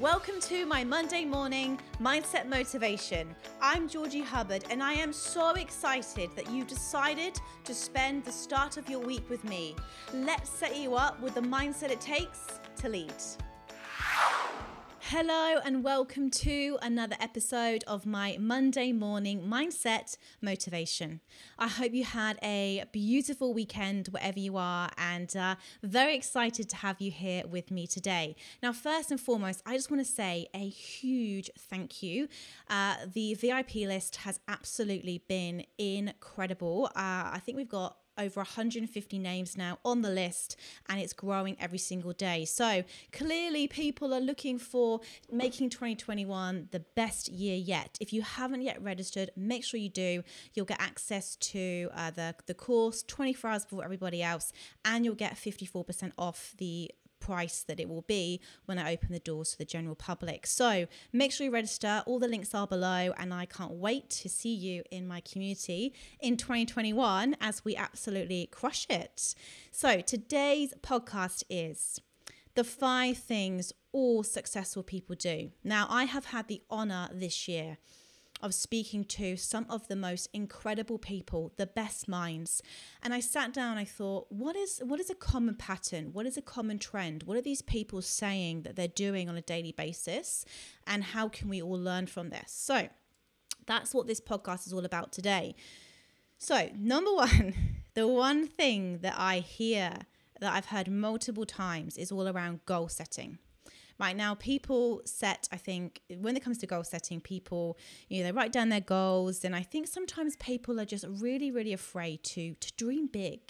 Welcome to my Monday morning mindset motivation. I'm Georgie Hubbard, and I am so excited that you decided to spend the start of your week with me. Let's set you up with the mindset it takes to lead. Hello, and welcome to another episode of my Monday morning mindset motivation. I hope you had a beautiful weekend wherever you are, and uh, very excited to have you here with me today. Now, first and foremost, I just want to say a huge thank you. Uh, the VIP list has absolutely been incredible. Uh, I think we've got over 150 names now on the list and it's growing every single day. So clearly, people are looking for making 2021 the best year yet. If you haven't yet registered, make sure you do. You'll get access to uh, the, the course 24 hours before everybody else, and you'll get 54% off the price that it will be when I open the doors to the general public. So make sure you register. All the links are below, and I can't wait to see you in my community in 2021 as we absolutely crush it. So today's podcast is the five things all successful people do. Now, I have had the honor this year of speaking to some of the most incredible people, the best minds. And I sat down, I thought, what is what is a common pattern? What is a common trend? What are these people saying that they're doing on a daily basis? And how can we all learn from this? So that's what this podcast is all about today. So, number one, the one thing that I hear that I've heard multiple times is all around goal setting right now people set i think when it comes to goal setting people you know they write down their goals and i think sometimes people are just really really afraid to to dream big.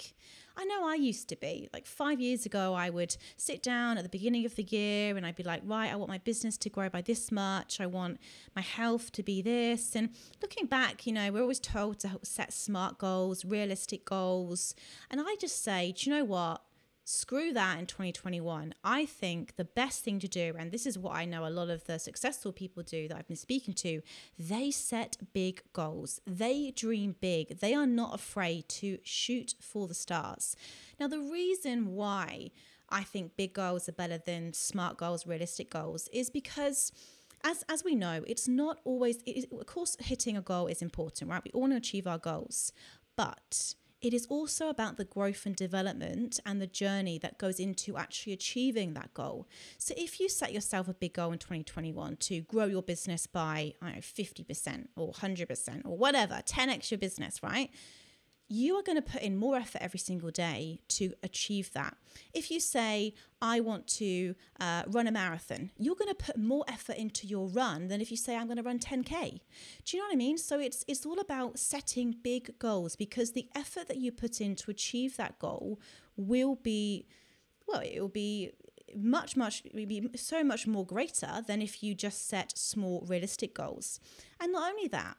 I know i used to be. Like five years ago i would sit down at the beginning of the year and i'd be like right i want my business to grow by this much. I want my health to be this. And looking back you know we're always told to set smart goals realistic goals. And i just say do you know what screw that in 2021. I think the best thing to do, and this is what I know a lot of the successful people do that I've been speaking to, they set big goals. They dream big. They are not afraid to shoot for the stars. Now, the reason why I think big goals are better than smart goals, realistic goals, is because as as we know, it's not always. It is, of course, hitting a goal is important, right? We all want to achieve our goals, but it is also about the growth and development and the journey that goes into actually achieving that goal. So if you set yourself a big goal in 2021 to grow your business by, I don't know, 50% or 100% or whatever, 10x your business, right? You are going to put in more effort every single day to achieve that. If you say, I want to uh, run a marathon, you're going to put more effort into your run than if you say, I'm going to run 10K. Do you know what I mean? So it's, it's all about setting big goals because the effort that you put in to achieve that goal will be, well, it will be much, much, be so much more greater than if you just set small, realistic goals. And not only that,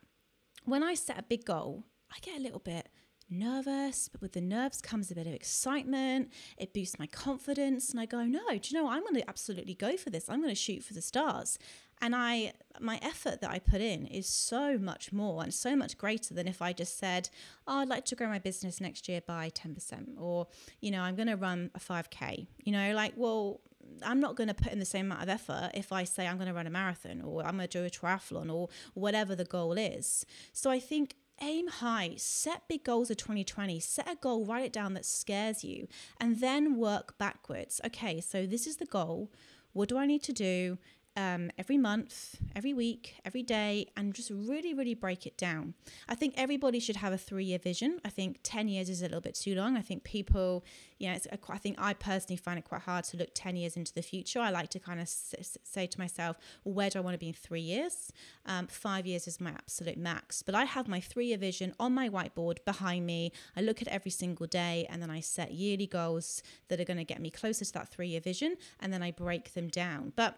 when I set a big goal, I get a little bit nervous, but with the nerves comes a bit of excitement. It boosts my confidence, and I go, no, do you know, what? I'm going to absolutely go for this. I'm going to shoot for the stars. And I, my effort that I put in is so much more and so much greater than if I just said, oh, I'd like to grow my business next year by 10%, or, you know, I'm going to run a 5K. You know, like, well, I'm not going to put in the same amount of effort if I say I'm going to run a marathon or I'm going to do a triathlon or whatever the goal is. So I think aim high, set big goals of 2020, set a goal, write it down that scares you, and then work backwards. Okay, so this is the goal. What do I need to do? Um, every month, every week, every day, and just really, really break it down. I think everybody should have a three year vision. I think 10 years is a little bit too long. I think people, you know, a, I think I personally find it quite hard to look 10 years into the future. I like to kind of say to myself, well, where do I want to be in three years? Um, five years is my absolute max. But I have my three year vision on my whiteboard behind me. I look at every single day and then I set yearly goals that are going to get me closer to that three year vision and then I break them down. But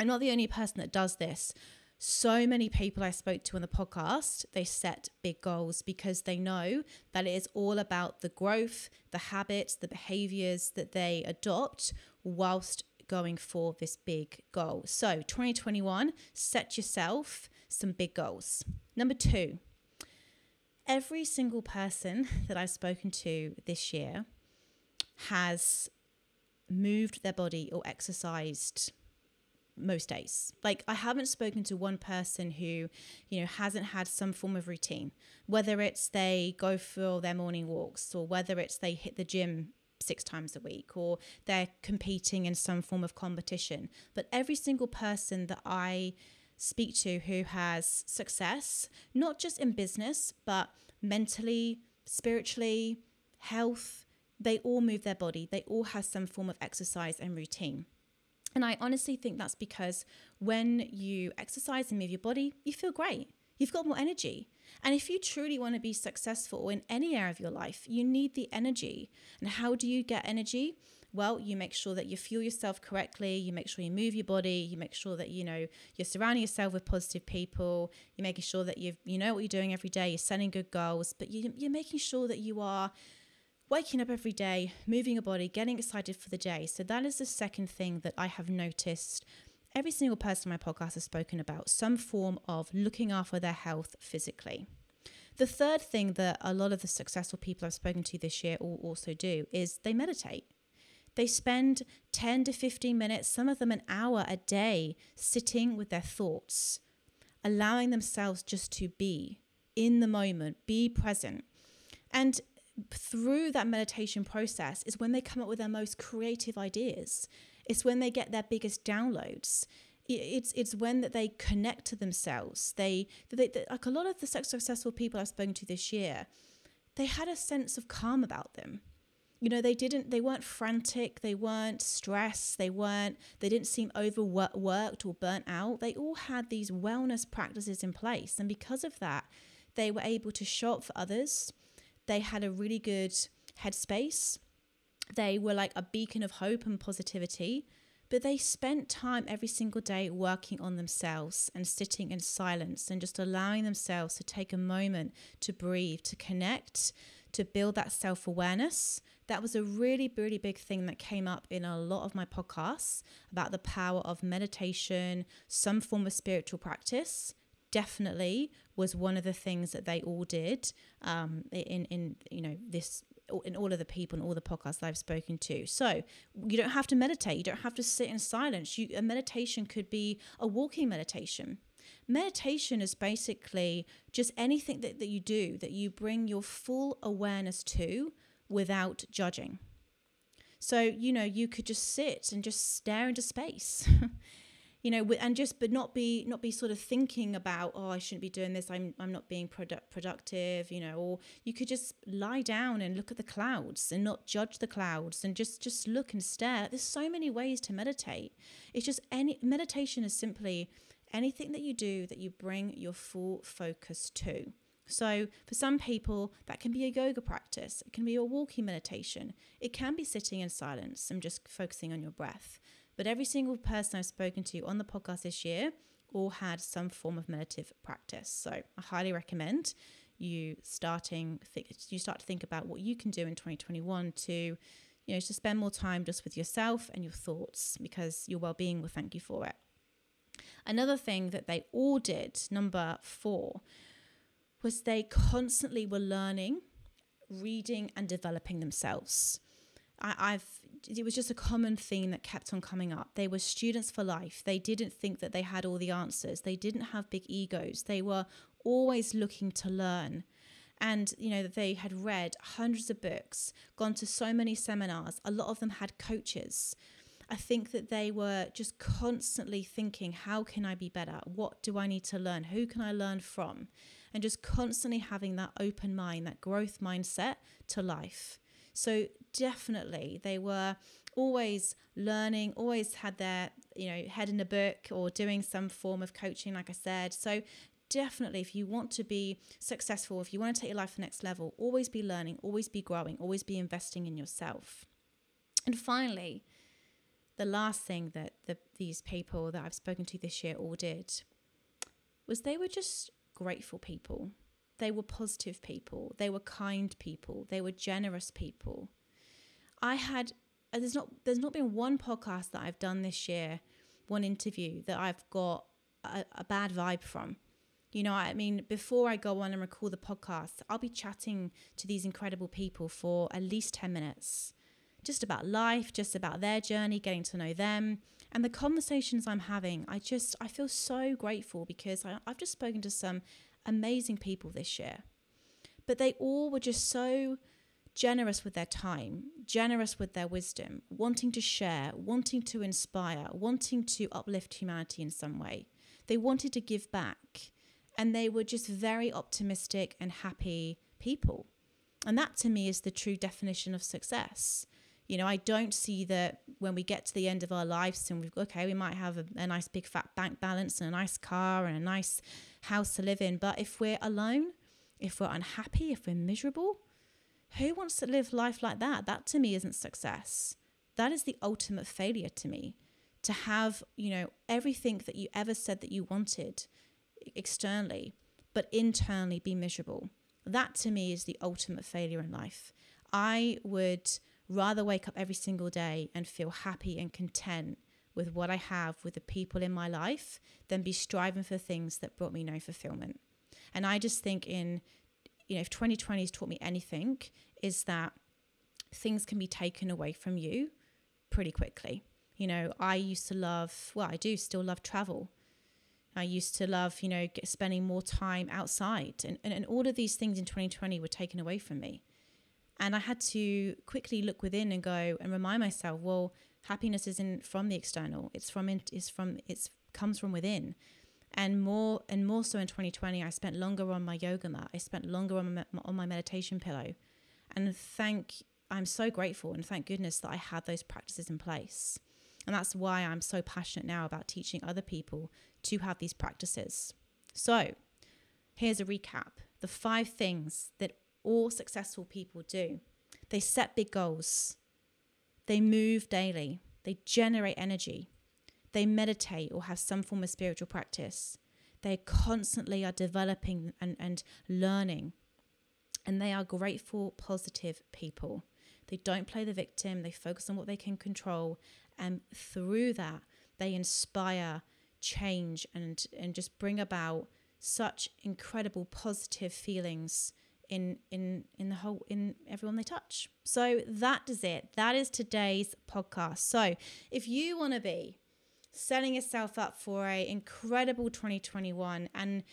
I'm not the only person that does this. So many people I spoke to on the podcast, they set big goals because they know that it is all about the growth, the habits, the behaviors that they adopt whilst going for this big goal. So, 2021, set yourself some big goals. Number two, every single person that I've spoken to this year has moved their body or exercised most days. Like I haven't spoken to one person who, you know, hasn't had some form of routine, whether it's they go for their morning walks or whether it's they hit the gym six times a week or they're competing in some form of competition. But every single person that I speak to who has success, not just in business, but mentally, spiritually, health, they all move their body. They all have some form of exercise and routine. And I honestly think that's because when you exercise and move your body, you feel great. You've got more energy. And if you truly want to be successful in any area of your life, you need the energy. And how do you get energy? Well, you make sure that you fuel yourself correctly, you make sure you move your body, you make sure that you know you're surrounding yourself with positive people, you're making sure that you you know what you're doing every day, you're setting good goals, but you, you're making sure that you are waking up every day, moving your body, getting excited for the day. So that is the second thing that I have noticed every single person on my podcast has spoken about some form of looking after their health physically. The third thing that a lot of the successful people I've spoken to this year all also do is they meditate. They spend 10 to 15 minutes, some of them an hour a day, sitting with their thoughts, allowing themselves just to be in the moment, be present. And through that meditation process is when they come up with their most creative ideas. It's when they get their biggest downloads. It's it's when that they connect to themselves. They, they, they like a lot of the successful people I've spoken to this year, they had a sense of calm about them. You know, they didn't they weren't frantic, they weren't stressed, they weren't they didn't seem overworked or burnt out. They all had these wellness practices in place, and because of that, they were able to show up for others they had a really good headspace. They were like a beacon of hope and positivity, but they spent time every single day working on themselves and sitting in silence and just allowing themselves to take a moment to breathe, to connect, to build that self awareness. That was a really, really big thing that came up in a lot of my podcasts about the power of meditation, some form of spiritual practice definitely was one of the things that they all did um, in in you know this in all of the people and all the podcasts I've spoken to. So you don't have to meditate. You don't have to sit in silence. You, a meditation could be a walking meditation. Meditation is basically just anything that, that you do that you bring your full awareness to without judging. So, you know, you could just sit and just stare into space. you know and just but not be not be sort of thinking about oh i shouldn't be doing this. I'm i'm not being product, productive you know or you could just lie down and look at the clouds and not judge the clouds and just just look and stare. There's so many ways to meditate. It's just any meditation is simply anything that you do that you bring your full focus to. So, for some people, that can be a yoga practice, it can be a walking meditation, it can be sitting in silence and just focusing on your breath. But every single person I've spoken to on the podcast this year all had some form of meditative practice. So I highly recommend you starting you start to think about what you can do in 2021 to you know to spend more time just with yourself and your thoughts because your well-being will thank you for it. Another thing that they all did, number 4, was they constantly were learning, reading and developing themselves. I, have it was just a common theme that kept on coming up. They were students for life. They didn't think that they had all the answers. They didn't have big egos. They were always looking to learn. And, you know, they had read hundreds of books, gone to so many seminars. A lot of them had coaches. I think that they were just constantly thinking, how can I be better? What do I need to learn? Who can I learn from? And just constantly having that open mind, that growth mindset to life. So definitely they were always learning, always had their, you know, head in a book or doing some form of coaching, like I said. So definitely if you want to be successful, if you want to take your life to the next level, always be learning, always be growing, always be investing in yourself. And finally, the last thing that the, these people that I've spoken to this year all did was they were just grateful people. They were positive people. They were kind people. They were generous people. I had uh, there's not there's not been one podcast that I've done this year, one interview that I've got a, a bad vibe from. You know, I mean, before I go on and record the podcast, I'll be chatting to these incredible people for at least 10 minutes. just about life, just about their journey, getting to know them. And the conversations I'm having, I just, I feel so grateful because I, I've just spoken to some amazing people this year. But they all were just so generous with their time, generous with their wisdom, wanting to share, wanting to inspire, wanting to uplift humanity in some way. They wanted to give back. And they were just very optimistic and happy people. And that to me is the true definition of success. You know, I don't see that when we get to the end of our lives and we've okay, we might have a, a nice big fat bank balance and a nice car and a nice house to live in. But if we're alone, if we're unhappy, if we're miserable, who wants to live life like that? That to me isn't success. That is the ultimate failure to me. To have, you know, everything that you ever said that you wanted externally, but internally be miserable. That to me is the ultimate failure in life. I would rather wake up every single day and feel happy and content with what I have with the people in my life than be striving for things that brought me no fulfillment. And I just think in you know if 2020 has taught me anything is that things can be taken away from you pretty quickly. You know, I used to love, well, I do still love travel. I used to love, you know, spending more time outside. And, and, and all of these things in 2020 were taken away from me. And I had to quickly look within and go and remind myself, well, happiness isn't from the external. It's from it's from it's comes from within. And more and more so in 2020, I spent longer on my yoga mat. I spent longer on my, on my meditation pillow. And thank I'm so grateful and thank goodness that I had those practices in place. And that's why I'm so passionate now about teaching other people to have these practices. So, here's a recap the five things that all successful people do. They set big goals, they move daily, they generate energy, they meditate or have some form of spiritual practice. They constantly are developing and, and learning. And they are grateful, positive people. They don't play the victim, they focus on what they can control. And through that, they inspire change and, and just bring about such incredible positive feelings in in in the whole in everyone they touch. So that is it. That is today's podcast. So if you want to be setting yourself up for a incredible 2021 and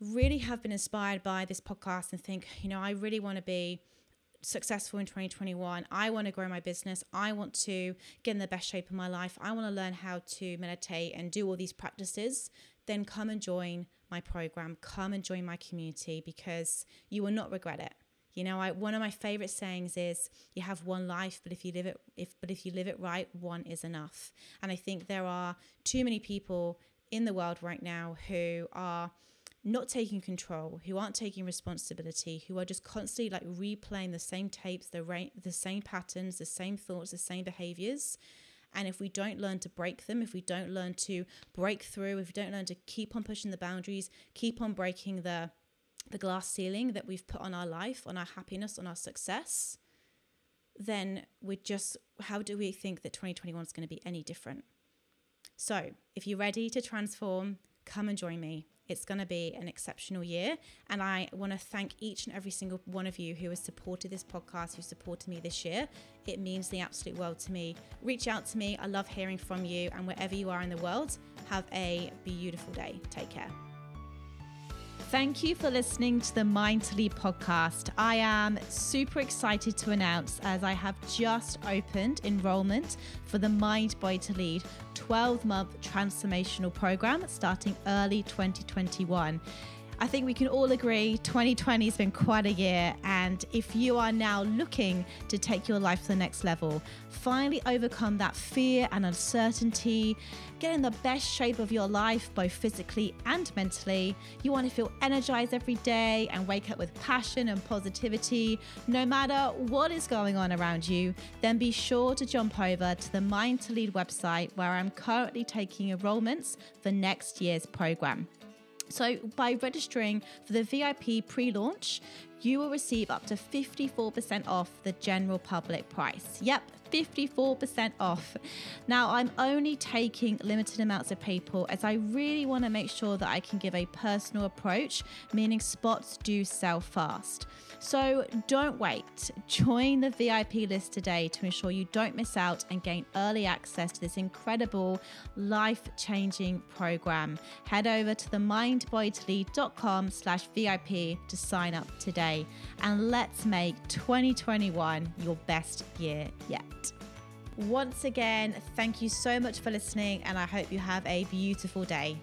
really have been inspired by this podcast and think, you know, I really want to be successful in 2021. I want to grow my business. I want to get in the best shape of my life. I want to learn how to meditate and do all these practices. Then come and join my program. Come and join my community because you will not regret it. You know, I, one of my favorite sayings is you have one life, but if you live it if but if you live it right, one is enough. And I think there are too many people in the world right now who are not taking control, who aren't taking responsibility, who are just constantly like replaying the same tapes, the ra- the same patterns, the same thoughts, the same behaviors. And if we don't learn to break them, if we don't learn to break through, if we don't learn to keep on pushing the boundaries, keep on breaking the the glass ceiling that we've put on our life, on our happiness, on our success, then we're just how do we think that 2021 is going to be any different? So, if you're ready to transform, come and join me. It's going to be an exceptional year. And I want to thank each and every single one of you who has supported this podcast, who supported me this year. It means the absolute world to me. Reach out to me. I love hearing from you. And wherever you are in the world, have a beautiful day. Take care. Thank you for listening to the Mind to Lead podcast. I am super excited to announce as I have just opened enrollment for the Mind Body to Lead 12 month transformational program starting early 2021. I think we can all agree 2020 has been quite a year. And if you are now looking to take your life to the next level, finally overcome that fear and uncertainty, get in the best shape of your life, both physically and mentally, you want to feel energized every day and wake up with passion and positivity, no matter what is going on around you, then be sure to jump over to the Mind to Lead website where I'm currently taking enrollments for next year's program. So, by registering for the VIP pre launch, you will receive up to 54% off the general public price. Yep, 54% off. Now, I'm only taking limited amounts of people as I really want to make sure that I can give a personal approach, meaning spots do sell fast. So don't wait. Join the VIP list today to ensure you don't miss out and gain early access to this incredible life changing program. Head over to themindbodytolead.com slash VIP to sign up today. And let's make 2021 your best year yet. Once again, thank you so much for listening, and I hope you have a beautiful day.